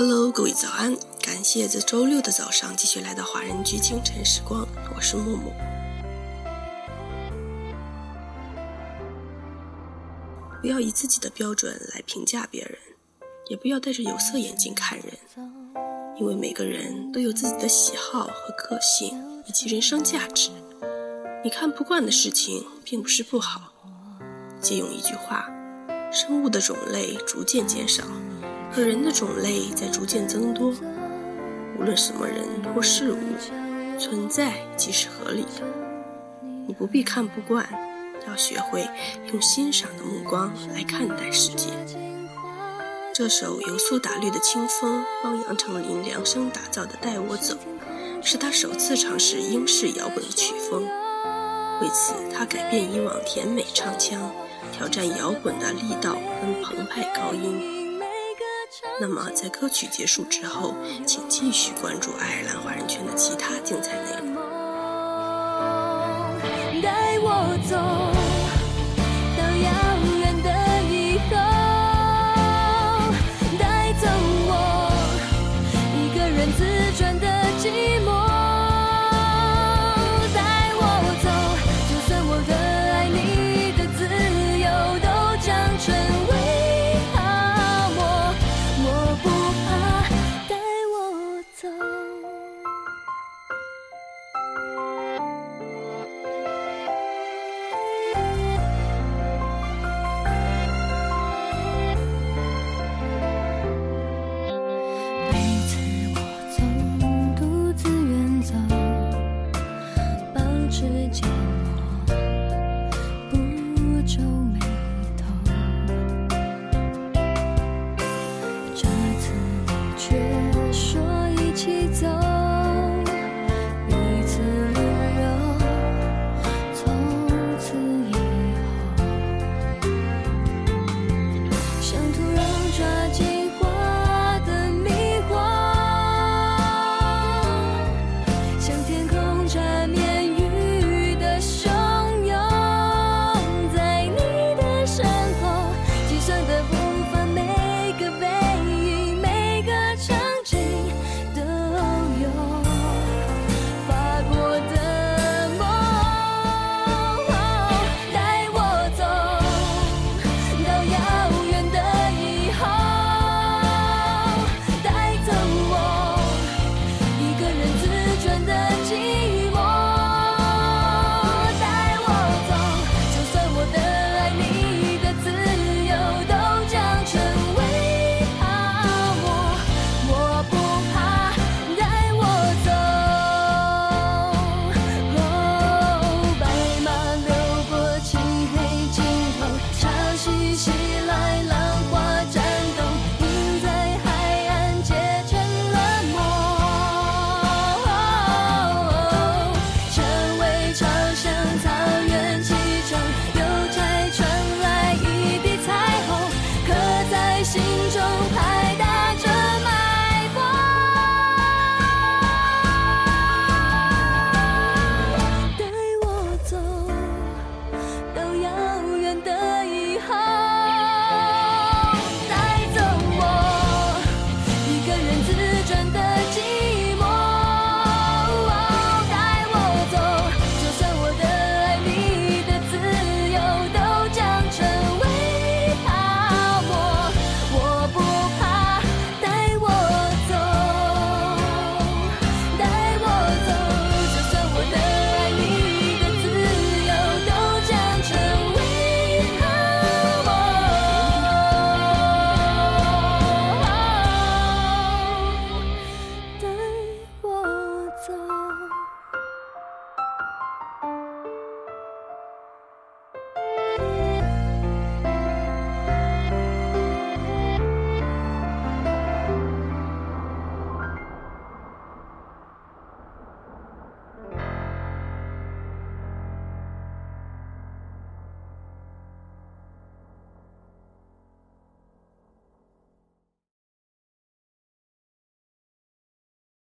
Hello，各位早安！感谢在周六的早上继续来到华人居清晨时光，我是木木。不要以自己的标准来评价别人，也不要戴着有色眼镜看人，因为每个人都有自己的喜好和个性以及人生价值。你看不惯的事情，并不是不好。借用一句话：生物的种类逐渐减少。可人的种类在逐渐增多，无论什么人或事物，存在即是合理的。你不必看不惯，要学会用欣赏的目光来看待世界。这首由苏打绿的《清风》帮杨丞琳量身打造的《带我走》，是他首次尝试英式摇滚的曲风。为此，他改变以往甜美唱腔，挑战摇滚的力道跟澎湃高音。那么，在歌曲结束之后，请继续关注爱尔兰华人圈的其他精彩内容。带我走。抓紧